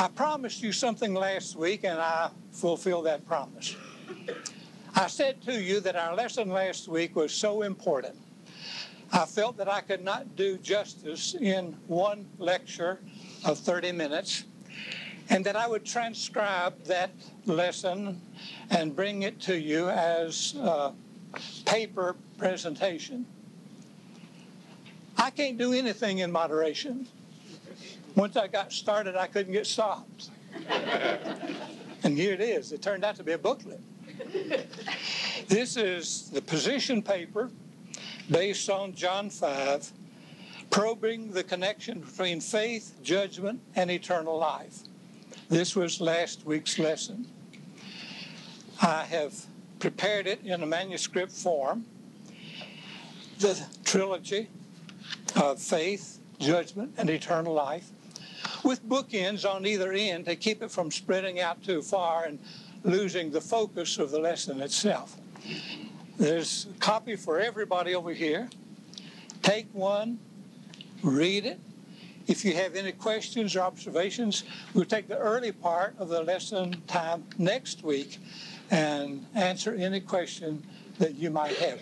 I promised you something last week, and I fulfilled that promise. I said to you that our lesson last week was so important. I felt that I could not do justice in one lecture of 30 minutes, and that I would transcribe that lesson and bring it to you as a paper presentation. I can't do anything in moderation. Once I got started, I couldn't get stopped. and here it is. It turned out to be a booklet. this is the position paper based on John 5, probing the connection between faith, judgment, and eternal life. This was last week's lesson. I have prepared it in a manuscript form. The trilogy of faith, judgment, and eternal life, with bookends on either end to keep it from spreading out too far and losing the focus of the lesson itself. There's a copy for everybody over here. Take one, read it, if you have any questions or observations, we'll take the early part of the lesson time next week and answer any question that you might have.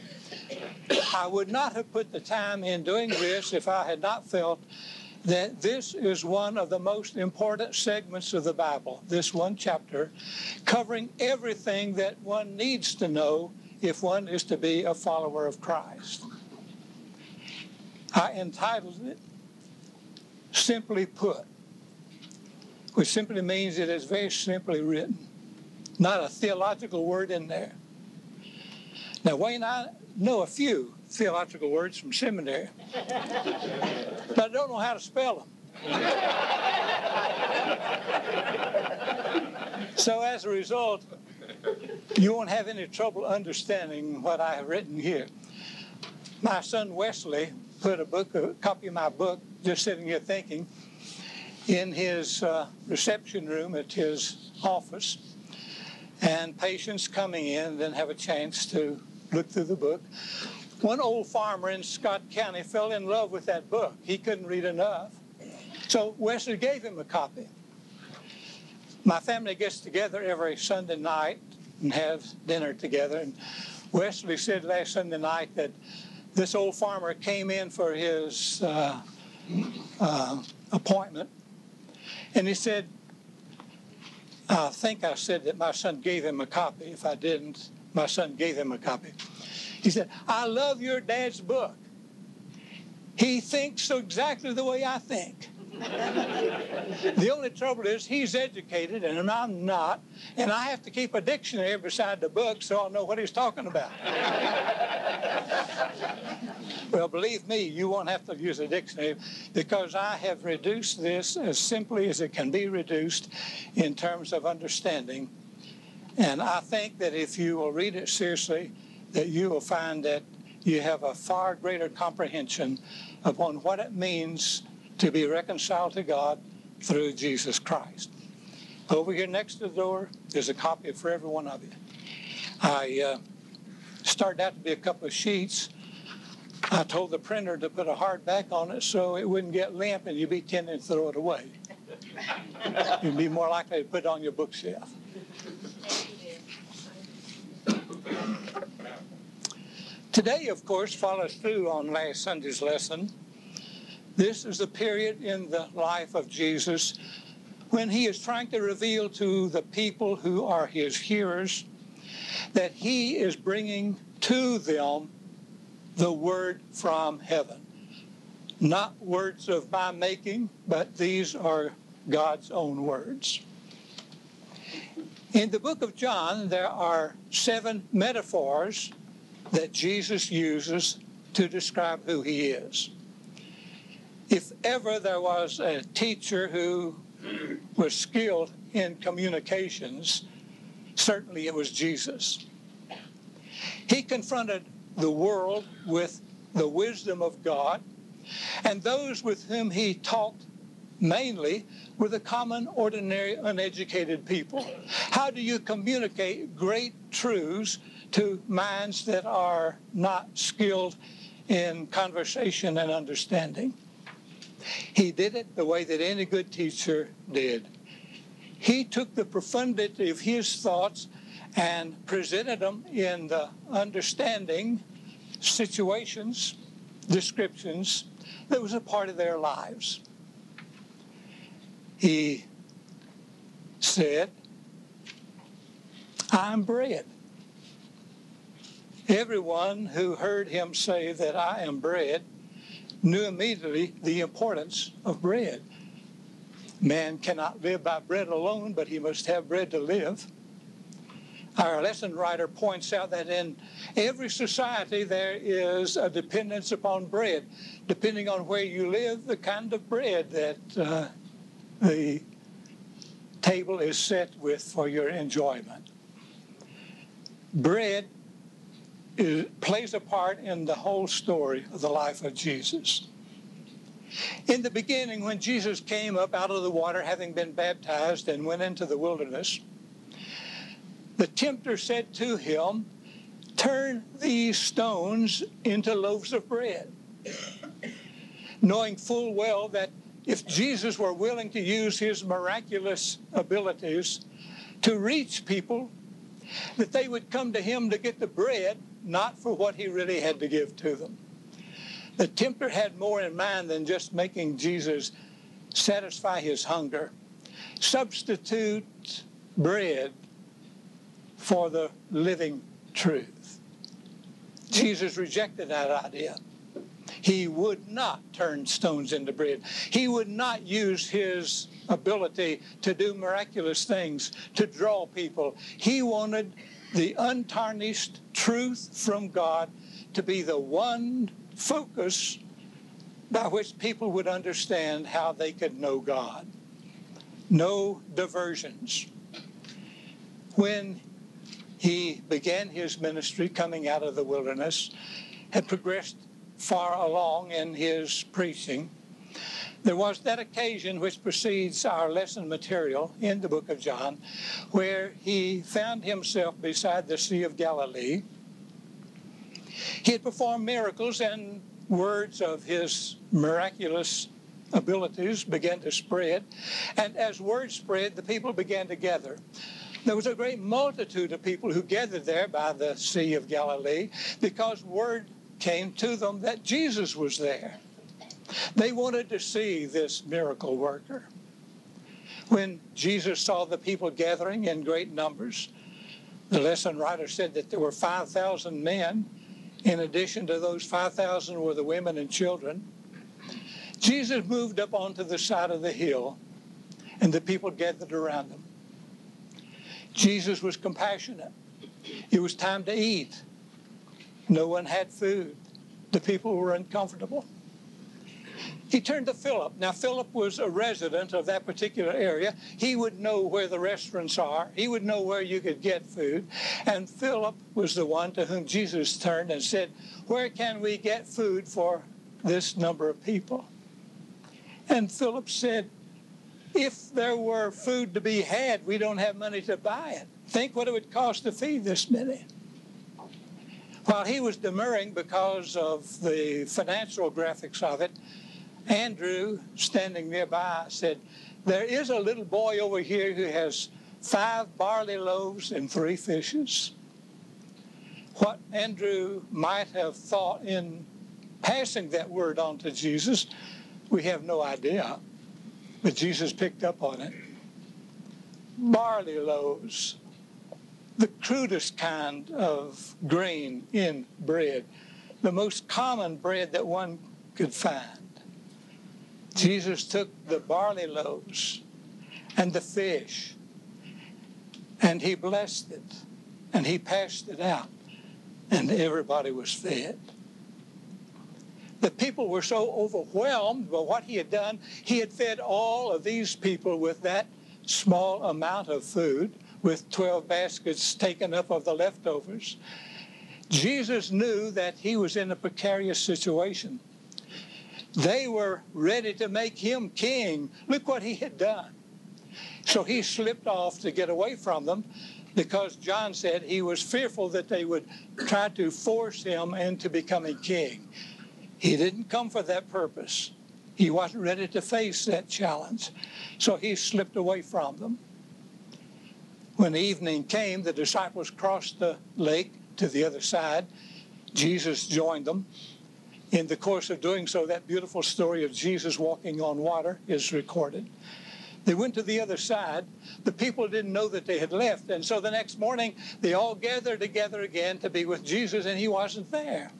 I would not have put the time in doing this if I had not felt that this is one of the most important segments of the Bible, this one chapter, covering everything that one needs to know if one is to be a follower of Christ. I entitled it simply put, which simply means it is very simply written, not a theological word in there. Now, Wayne, I know a few theological words from seminary, but I don't know how to spell them. so, as a result, you won't have any trouble understanding what I have written here. My son Wesley put a book, a copy of my book, just sitting here thinking, in his uh, reception room at his office, and patients coming in then have a chance to look through the book. One old farmer in Scott County fell in love with that book. He couldn't read enough. So Wesley gave him a copy. My family gets together every Sunday night and has dinner together. And Wesley said last Sunday night that this old farmer came in for his uh, uh, appointment, and he said, I think I said that my son gave him a copy. If I didn't, my son gave him a copy. He said, I love your dad's book. He thinks so exactly the way I think. the only trouble is he's educated and I'm not, and I have to keep a dictionary beside the book so I'll know what he's talking about. well, believe me, you won't have to use a dictionary because I have reduced this as simply as it can be reduced in terms of understanding. And I think that if you will read it seriously, that you will find that you have a far greater comprehension upon what it means to be reconciled to God through Jesus Christ. Over here next to the door, there's a copy for every one of you. I uh, started out to be a couple of sheets. I told the printer to put a hardback on it so it wouldn't get limp and you'd be tempted to throw it away. You'd be more likely to put it on your bookshelf. Today, of course, follows through on last Sunday's lesson. This is a period in the life of Jesus when he is trying to reveal to the people who are his hearers that he is bringing to them the word from heaven. Not words of my making, but these are God's own words. In the book of John, there are seven metaphors that Jesus uses to describe who he is if ever there was a teacher who was skilled in communications, certainly it was Jesus. He confronted the world with the wisdom of God, and those with whom he talked mainly were the common, ordinary, uneducated people. How do you communicate great truths to minds that are not skilled in conversation and understanding? He did it the way that any good teacher did. he took the profundity of his thoughts and presented them in the understanding situations, descriptions that was a part of their lives. He said, I'm bread. Everyone who heard him say that I am bread knew immediately the importance of bread. Man cannot live by bread alone, but he must have bread to live. Our lesson writer points out that in every society there is a dependence upon bread. Depending on where you live, the kind of bread that uh, the table is set with for your enjoyment. Bread is, plays a part in the whole story of the life of Jesus. In the beginning, when Jesus came up out of the water, having been baptized, and went into the wilderness, the tempter said to him, Turn these stones into loaves of bread. Knowing full well that if Jesus were willing to use his miraculous abilities to reach people, that they would come to him to get the bread, not for what he really had to give to them. The tempter had more in mind than just making Jesus satisfy his hunger. Substitute bread for the living truth. Jesus rejected that idea. He would not turn stones into bread. He would not use his ability to do miraculous things to draw people. He wanted the untarnished truth from God to be the one focus by which people would understand how they could know God. No diversions. When he began his ministry coming out of the wilderness, had progressed far along in his preaching, there was that occasion which precedes our lesson material in the book of John, where he found himself beside the Sea of Galilee he had performed miracles, and words of his miraculous abilities began to spread. And as word spread, the people began to gather. There was a great multitude of people who gathered there by the Sea of Galilee because word came to them that Jesus was there. They wanted to see this miracle worker. When Jesus saw the people gathering in great numbers, the lesson writer said that there were 5,000 men in addition to those 5,000 were the women and children. Jesus moved up onto the side of the hill, and the people gathered around him. Jesus was compassionate. It was time to eat. No one had food. The people were uncomfortable. He turned to Philip. Now, Philip was a resident of that particular area. He would know where the restaurants are, he would know where you could get food. And Philip was the one to whom Jesus turned and said, Where can we get food for this number of people? And Philip said, If there were food to be had, we don't have money to buy it. Think what it would cost to feed this many. While he was demurring because of the financial graphics of it, Andrew, standing nearby, said, There is a little boy over here who has five barley loaves and three fishes. What Andrew might have thought in passing that word on to Jesus, we have no idea. But Jesus picked up on it. Barley loaves, the crudest kind of grain in bread, the most common bread that one could find. Jesus took the barley loaves and the fish and he blessed it and he passed it out and everybody was fed. The people were so overwhelmed by what he had done. He had fed all of these people with that small amount of food, with 12 baskets taken up of the leftovers. Jesus knew that he was in a precarious situation. They were ready to make him king. Look what he had done. So he slipped off to get away from them because John said he was fearful that they would try to force him into becoming king. He didn't come for that purpose. He wasn't ready to face that challenge. So he slipped away from them. When evening came, the disciples crossed the lake to the other side. Jesus joined them. In the course of doing so, that beautiful story of Jesus walking on water is recorded. They went to the other side. The people didn't know that they had left. And so the next morning, they all gathered together again to be with Jesus, and he wasn't there.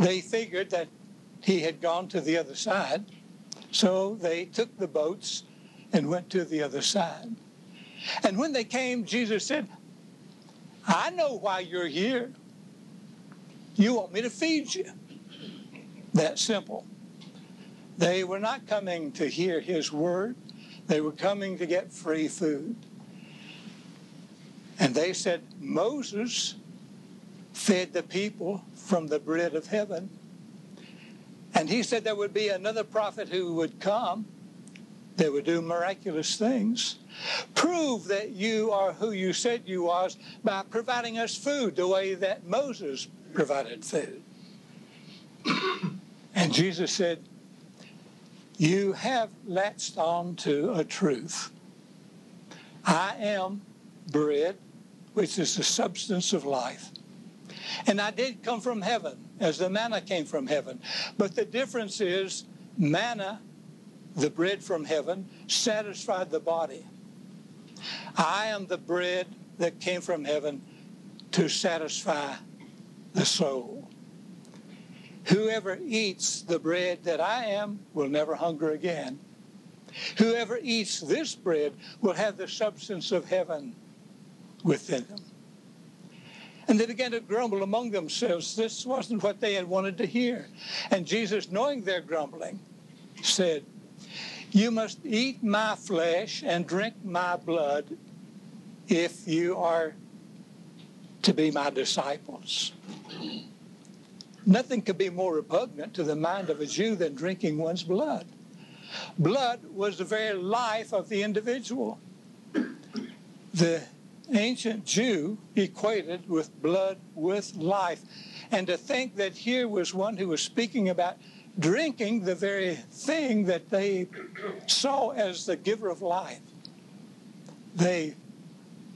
They figured that he had gone to the other side. So they took the boats and went to the other side. And when they came, Jesus said, I know why you're here. You want me to feed you. That simple. They were not coming to hear his word, they were coming to get free food. And they said, Moses fed the people from the bread of heaven. And he said there would be another prophet who would come they would do miraculous things. Prove that you are who you said you was by providing us food the way that Moses provided food. And Jesus said, You have latched on to a truth. I am bread, which is the substance of life. And I did come from heaven, as the manna came from heaven. But the difference is manna the bread from heaven, satisfied the body. I am the bread that came from heaven to satisfy the soul. Whoever eats the bread that I am will never hunger again. Whoever eats this bread will have the substance of heaven within them. And they began to grumble among themselves. This wasn't what they had wanted to hear. And Jesus, knowing their grumbling, said, you must eat my flesh and drink my blood if you are to be my disciples. Nothing could be more repugnant to the mind of a Jew than drinking one's blood. Blood was the very life of the individual. The ancient Jew equated with blood with life. And to think that here was one who was speaking about drinking the very thing that they saw as the giver of life. They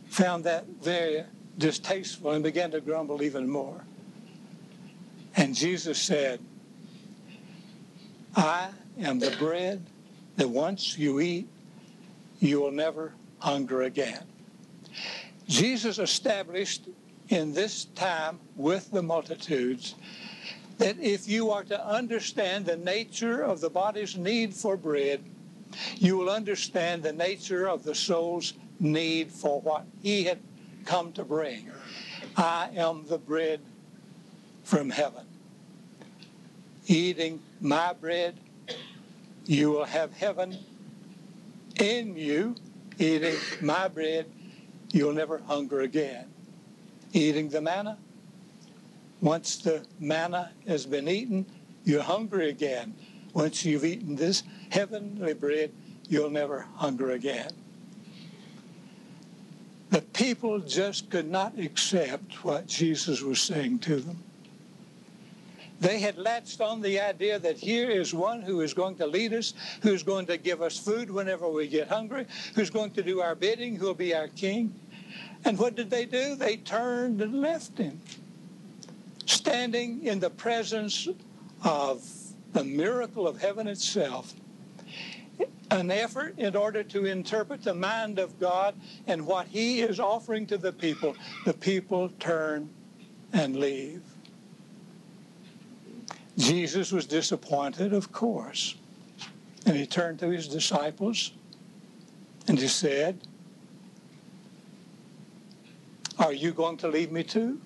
found that very distasteful and began to grumble even more. And Jesus said, I am the bread that once you eat, you will never hunger again. Jesus established in this time with the multitudes that if you are to understand the nature of the body's need for bread, you will understand the nature of the soul's need for what he had come to bring. I am the bread from heaven. Eating my bread, you will have heaven in you. Eating my bread, you'll never hunger again. Eating the manna, once the manna has been eaten, you're hungry again. Once you've eaten this heavenly bread, you'll never hunger again. The people just could not accept what Jesus was saying to them. They had latched on the idea that here is one who is going to lead us, who's going to give us food whenever we get hungry, who's going to do our bidding, who'll be our king. And what did they do? They turned and left him standing in the presence of the miracle of heaven itself, an effort in order to interpret the mind of God and what He is offering to the people, the people turn and leave. Jesus was disappointed, of course. And he turned to his disciples and he said, Are you going to leave me too?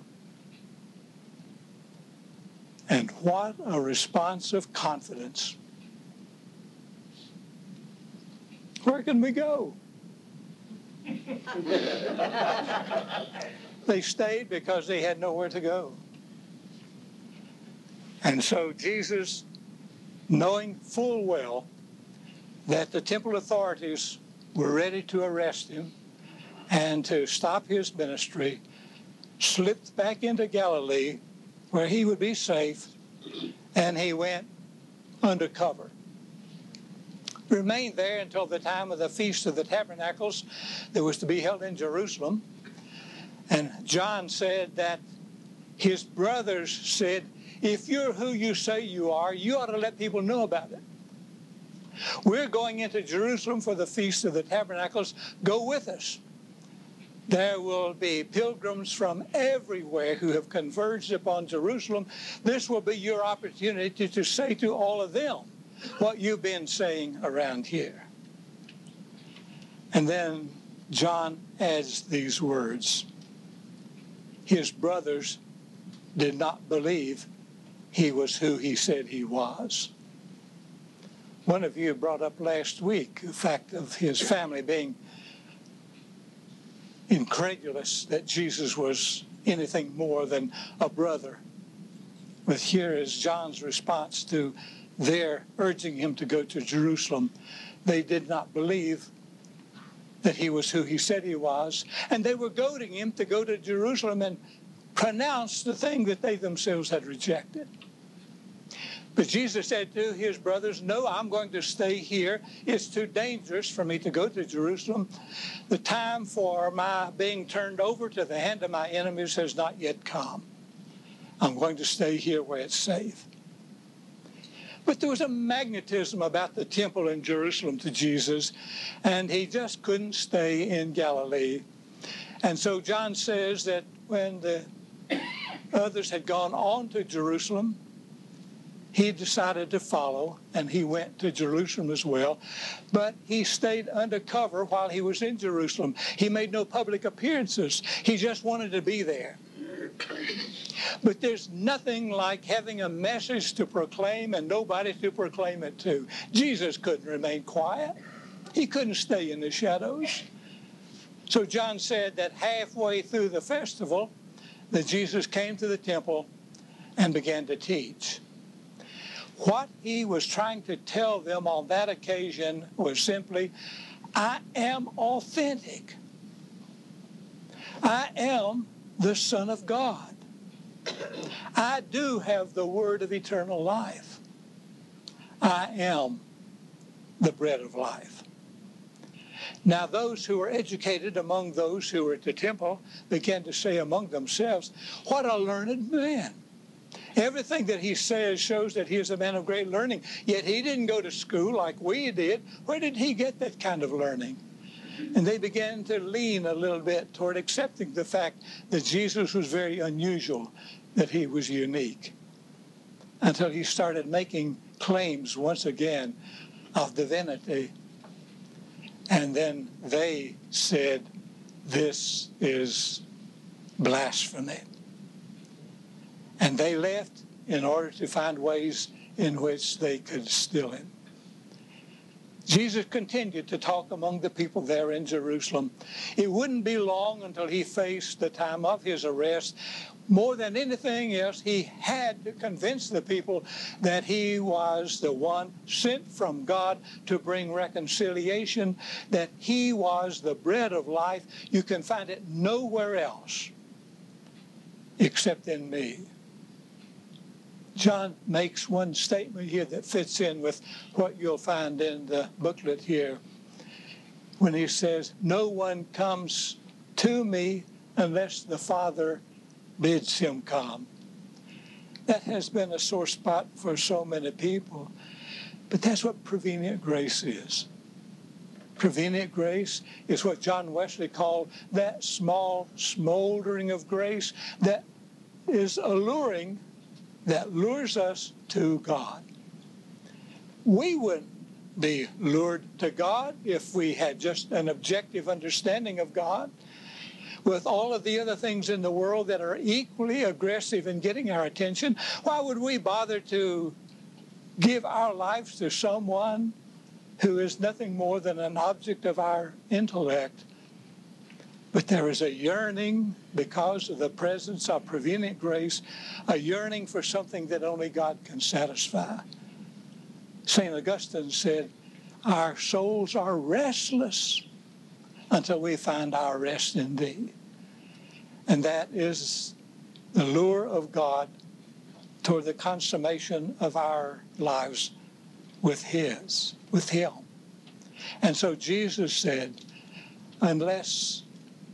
And what a response of confidence. Where can we go? they stayed because they had nowhere to go. And so Jesus, knowing full well that the temple authorities were ready to arrest him and to stop his ministry, slipped back into Galilee where he would be safe, and he went undercover remained there until the time of the Feast of the Tabernacles that was to be held in Jerusalem. And John said that his brothers said, If you're who you say you are, you ought to let people know about it. We're going into Jerusalem for the Feast of the Tabernacles. Go with us. There will be pilgrims from everywhere who have converged upon Jerusalem. This will be your opportunity to say to all of them what you've been saying around here. And then John adds these words His brothers did not believe he was who he said he was. One of you brought up last week the fact of his family being incredulous that Jesus was anything more than a brother. But here is John's response to their urging him to go to Jerusalem. They did not believe that he was who he said he was, and they were goading him to go to Jerusalem and pronounce the thing that they themselves had rejected. But Jesus said to his brothers, No, I'm going to stay here. It's too dangerous for me to go to Jerusalem. The time for my being turned over to the hand of my enemies has not yet come. I'm going to stay here where it's safe. But there was a magnetism about the temple in Jerusalem to Jesus, and he just couldn't stay in Galilee. And so John says that when the others had gone on to Jerusalem, he decided to follow and he went to Jerusalem as well. But he stayed undercover while he was in Jerusalem. He made no public appearances, he just wanted to be there. But there's nothing like having a message to proclaim and nobody to proclaim it to. Jesus couldn't remain quiet, he couldn't stay in the shadows. So John said that halfway through the festival, that Jesus came to the temple and began to teach. What he was trying to tell them on that occasion was simply, I am authentic. I am the Son of God. I do have the word of eternal life. I am the bread of life. Now, those who were educated among those who were at the temple began to say among themselves, What a learned man! Everything that he says shows that he is a man of great learning. Yet he didn't go to school like we did. Where did he get that kind of learning? And they began to lean a little bit toward accepting the fact that Jesus was very unusual, that he was unique, until he started making claims once again of divinity. And then they said, This is blasphemy. And they left in order to find ways in which they could still him. Jesus continued to talk among the people there in Jerusalem. It wouldn't be long until he faced the time of his arrest. More than anything else, he had to convince the people that he was the one sent from God to bring reconciliation, that he was the bread of life. You can find it nowhere else except in me. John makes one statement here that fits in with what you'll find in the booklet here when he says, No one comes to me unless the Father bids him come. That has been a sore spot for so many people. But that's what prevenient grace is. Prevenient grace is what John Wesley called that small smoldering of grace that is alluring that lures us to God. We wouldn't be lured to God if we had just an objective understanding of God. With all of the other things in the world that are equally aggressive in getting our attention, why would we bother to give our lives to someone who is nothing more than an object of our intellect but there is a yearning because of the presence of prevenient grace, a yearning for something that only God can satisfy. St. Augustine said, Our souls are restless until we find our rest in Thee. And that is the lure of God toward the consummation of our lives with His, with Him. And so Jesus said, unless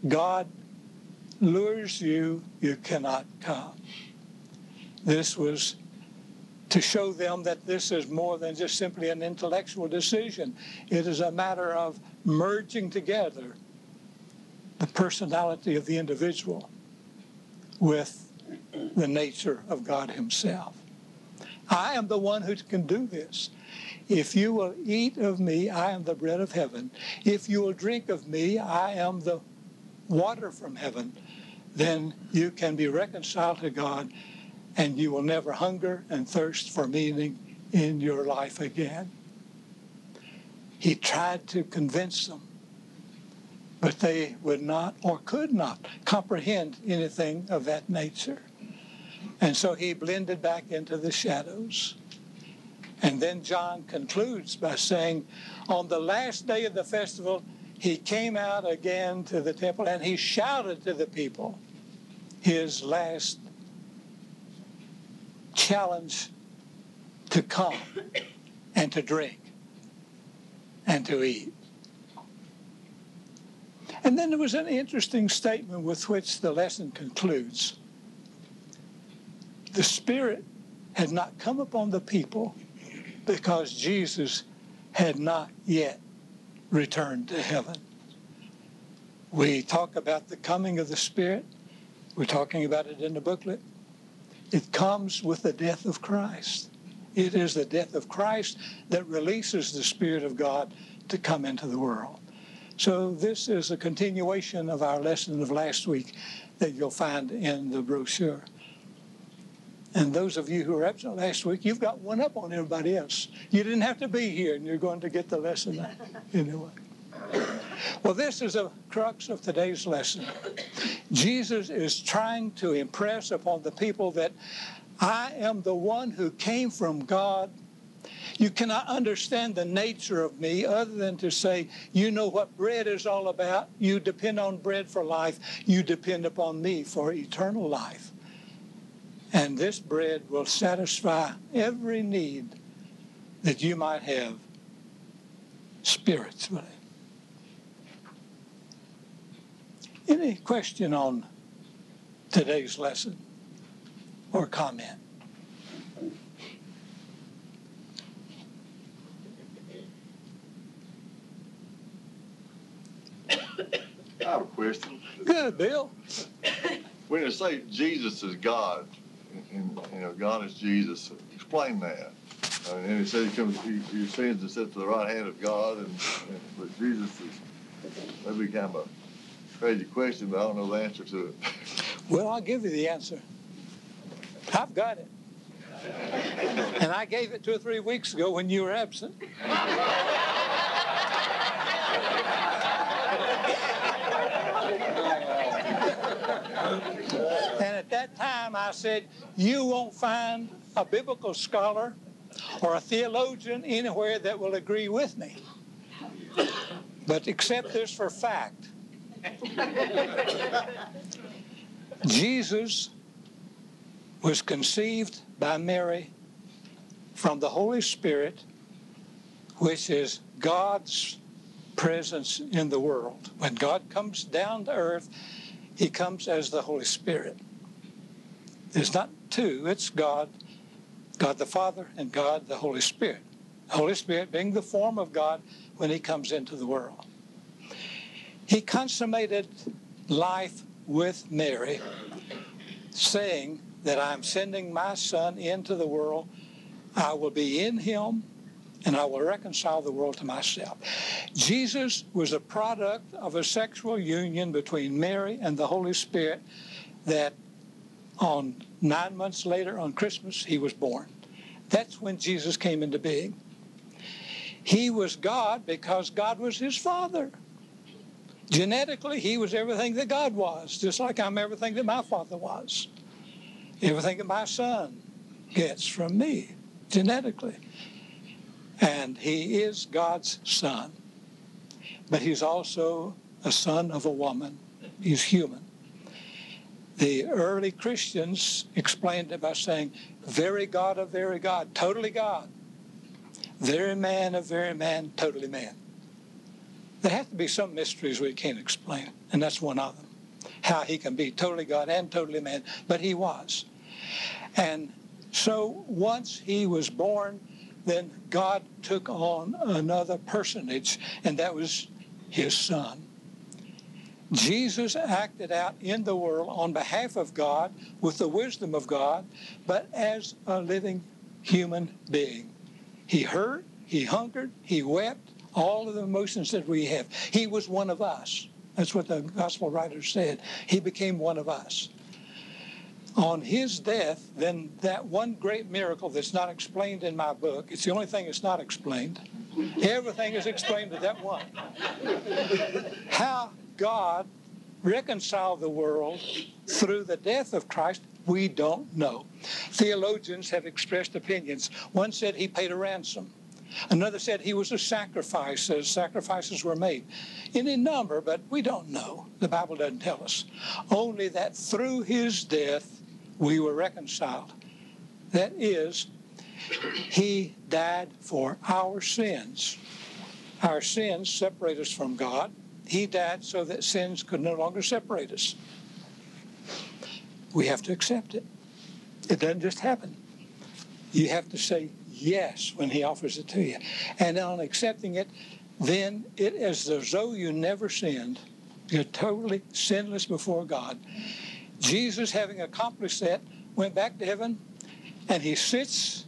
God lures you, you cannot come. This was to show them that this is more than just simply an intellectual decision. It is a matter of merging together the personality of the individual with the nature of God Himself. I am the one who can do this. If you will eat of me, I am the bread of heaven. If you will drink of me, I am the water from heaven. Then you can be reconciled to God and you will never hunger and thirst for meaning in your life again. He tried to convince them, but they would not or could not comprehend anything of that nature. And so he blended back into the shadows. And then John concludes by saying, On the last day of the festival, he came out again to the temple and he shouted to the people his last challenge to come and to drink and to eat. And then there was an interesting statement with which the lesson concludes. The Spirit had not come upon the people because Jesus had not yet returned to heaven. We talk about the coming of the Spirit. We're talking about it in the booklet. It comes with the death of Christ. It is the death of Christ that releases the Spirit of God to come into the world. So this is a continuation of our lesson of last week that you'll find in the brochure. And those of you who were absent last week, you've got one up on everybody else. You didn't have to be here, and you're going to get the lesson anyway. Well, this is the crux of today's lesson. Jesus is trying to impress upon the people that I am the one who came from God. You cannot understand the nature of me other than to say, you know what bread is all about. You depend on bread for life. You depend upon me for eternal life. And this bread will satisfy every need that you might have spiritually. Any question on today's lesson or comment? I have a question. Good, Bill. When you say Jesus is God, and, you know God is Jesus, explain that. And he said he comes, he, he ascends and sits to the right hand of God, and, and but Jesus is maybe kind of a crazy question, but I don't know the answer to it. Well, I'll give you the answer. I've got it. And I gave it two or three weeks ago when you were absent. and at that time I said, You won't find a biblical scholar or a theologian anywhere that will agree with me. But accept this for fact. Jesus was conceived by Mary from the Holy Spirit, which is God's presence in the world. When God comes down to earth, he comes as the Holy Spirit. There's not two, it's God, God the Father, and God the Holy Spirit. Holy Spirit being the form of God when he comes into the world. He consummated life with Mary, saying that I'm sending my son into the world. I will be in him and I will reconcile the world to myself. Jesus was a product of a sexual union between Mary and the Holy Spirit that on nine months later, on Christmas, he was born. That's when Jesus came into being. He was God because God was his father. Genetically, he was everything that God was, just like I'm everything that my father was. Everything my son gets from me, genetically. And he is God's son. But he's also a son of a woman. He's human. The early Christians explained it by saying, very God of very God, totally God. Very man of very man, totally man. there have to be some mysteries we can't explain, and that's one of them. How he can be totally God and totally man, but he was. And so once he was born, then God took on another personage, and that was his son. Jesus acted out in the world on behalf of God with the wisdom of God, but as a living human being. He hurt, he hungered, he wept, all of the emotions that we have. He was one of us. That's what the gospel writer said. He became one of us. On his death, then that one great miracle that's not explained in my book, it's the only thing that's not explained. Everything is explained to that one. How God reconciled the world through the death of Christ, we don't know. Theologians have expressed opinions. One said he paid a ransom. Another said he was a sacrifice, as sacrifices were made. Any number, but we don't know. The Bible doesn't tell us. Only that through his death we were reconciled. That is, he died for our sins. Our sins separate us from God. He died so that sins could no longer separate us. We have to accept it. It doesn't just happen. You have to say yes when he offers it to you. And on accepting it, then it is as though you never sinned. You're totally sinless before God. Jesus, having accomplished that, went back to heaven and he sits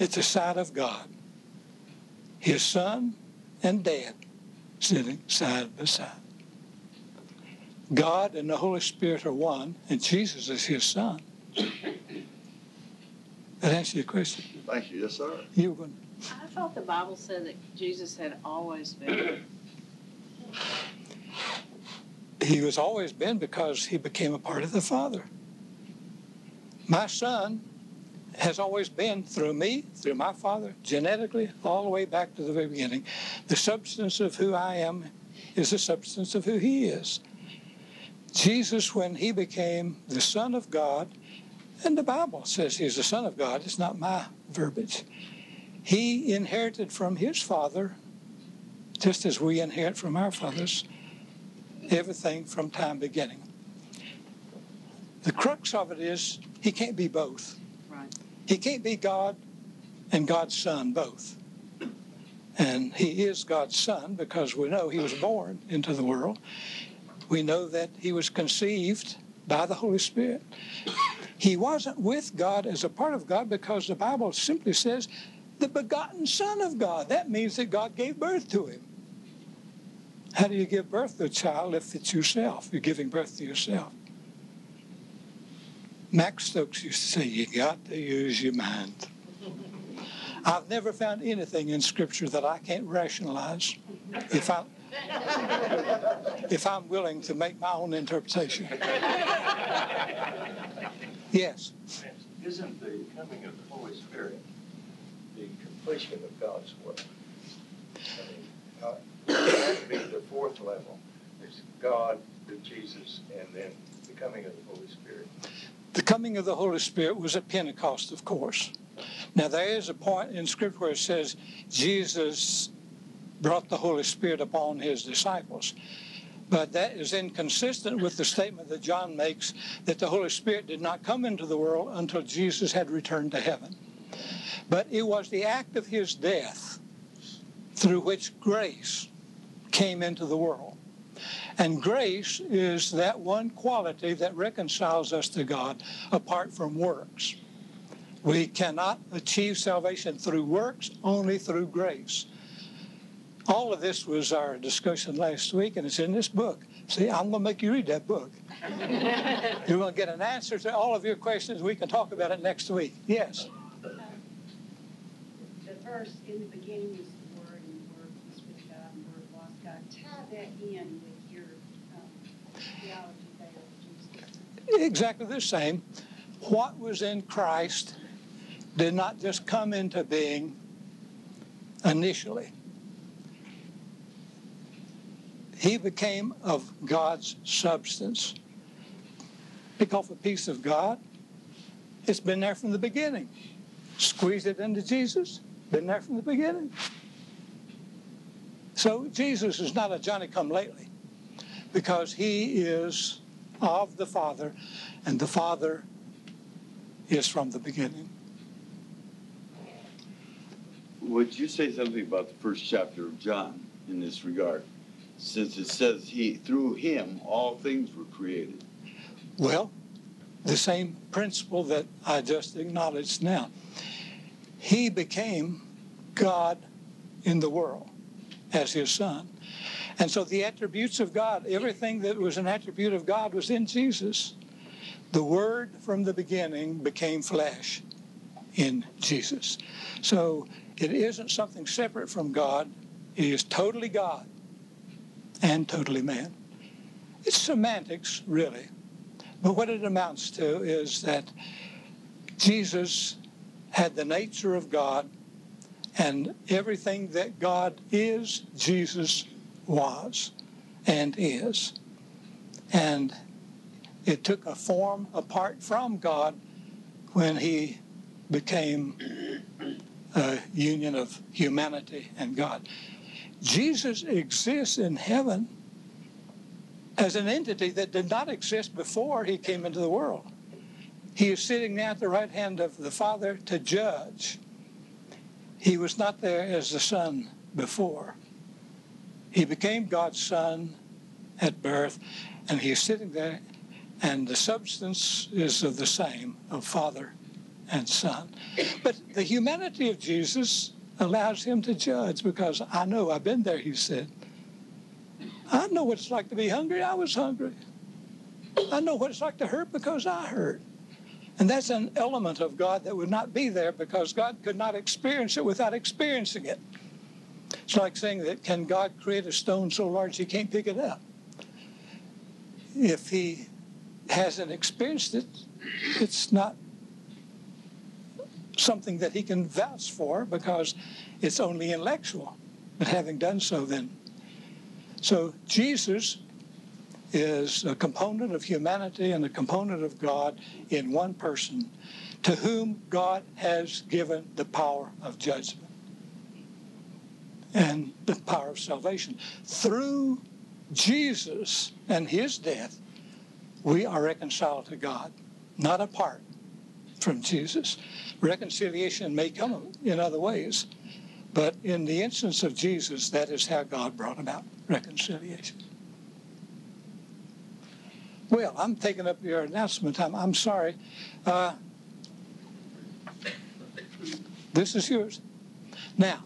at the side of God. His son and dad sitting side by side. God and the Holy Spirit are one, and Jesus is his son. That answer your question? Thank you. Yes, sir. You were going I thought the Bible said that Jesus had always been. He was always been because he became a part of the Father. My son has always been through me, through my father, genetically, all the way back to the very beginning. The substance of who I am is the substance of who he is. Jesus, when he became the Son of God, and the Bible says he's the Son of God, it's not my verbiage. He inherited from his father, just as we inherit from our fathers, everything from time beginning. The crux of it is he can't be both. Right. He can't be God and God's Son both. And he is God's Son because we know he was born into the world. We know that he was conceived by the Holy Spirit. He wasn't with God as a part of God because the Bible simply says the begotten Son of God. That means that God gave birth to him. How do you give birth to a child if it's yourself? You're giving birth to yourself. Max Stokes used to say, You got to use your mind. I've never found anything in Scripture that I can't rationalize if, I, if I'm willing to make my own interpretation. Yes. Isn't the coming of the Holy Spirit the completion of God's work? I mean, uh, that would be the fourth level. It's God, the Jesus, and then the coming of the Holy Spirit. The coming of the Holy Spirit was at Pentecost, of course. Now, there is a point in Scripture where it says Jesus brought the Holy Spirit upon his disciples. But that is inconsistent with the statement that John makes that the Holy Spirit did not come into the world until Jesus had returned to heaven. But it was the act of his death through which grace came into the world. And grace is that one quality that reconciles us to God apart from works. We cannot achieve salvation through works, only through grace. All of this was our discussion last week, and it's in this book. See, I'm going to make you read that book. You're going to get an answer to all of your questions. We can talk about it next week. Yes. The verse, in the beginning was the Word, and the Word was with God, and the Word was God. Tie that in with your um, theology there Jesus. Exactly the same. What was in Christ did not just come into being initially. He became of God's substance. Pick off a piece of God. It's been there from the beginning. Squeeze it into Jesus. Been there from the beginning. So Jesus is not a Johnny come lately because he is of the Father, and the Father is from the beginning. Would you say something about the first chapter of John in this regard? Since it says he through him all things were created. Well, the same principle that I just acknowledged now. He became God in the world as his son. And so the attributes of God, everything that was an attribute of God was in Jesus. The Word from the beginning became flesh in Jesus. So it isn't something separate from God, it is totally God and totally man. It's semantics, really. But what it amounts to is that Jesus had the nature of God, and everything that God is, Jesus was and is. And it took a form apart from God when he became a union of humanity and God. Jesus exists in heaven as an entity that did not exist before he came into the world. He is sitting now at the right hand of the Father to judge. He was not there as the Son before. He became God's Son at birth, and he is sitting there, and the substance is of the same of Father and Son. But the humanity of Jesus allows him to judge because I know I've been there, he said. I know what it's like to be hungry. I was hungry. I know what it's like to hurt because I hurt. And that's an element of God that would not be there because God could not experience it without experiencing it. It's like saying that can God create a stone so large he can't pick it up? If he hasn't experienced it, it's not something that he can vouch for because it's only intellectual. But having done so, then. So Jesus is a component of humanity and a component of God in one person to whom God has given the power of judgment and the power of salvation. Through Jesus and his death, we are reconciled to God, not apart from Jesus. Reconciliation may come in other ways, but in the instance of Jesus, that is how God brought about reconciliation. Well, I'm taking up your announcement time. I'm sorry. Uh, this is yours. Now,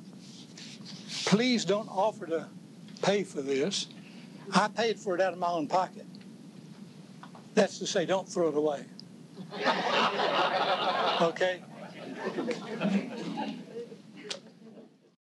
please don't offer to pay for this. I paid for it out of my own pocket. That's to say, don't throw it away. Okay? Thank you.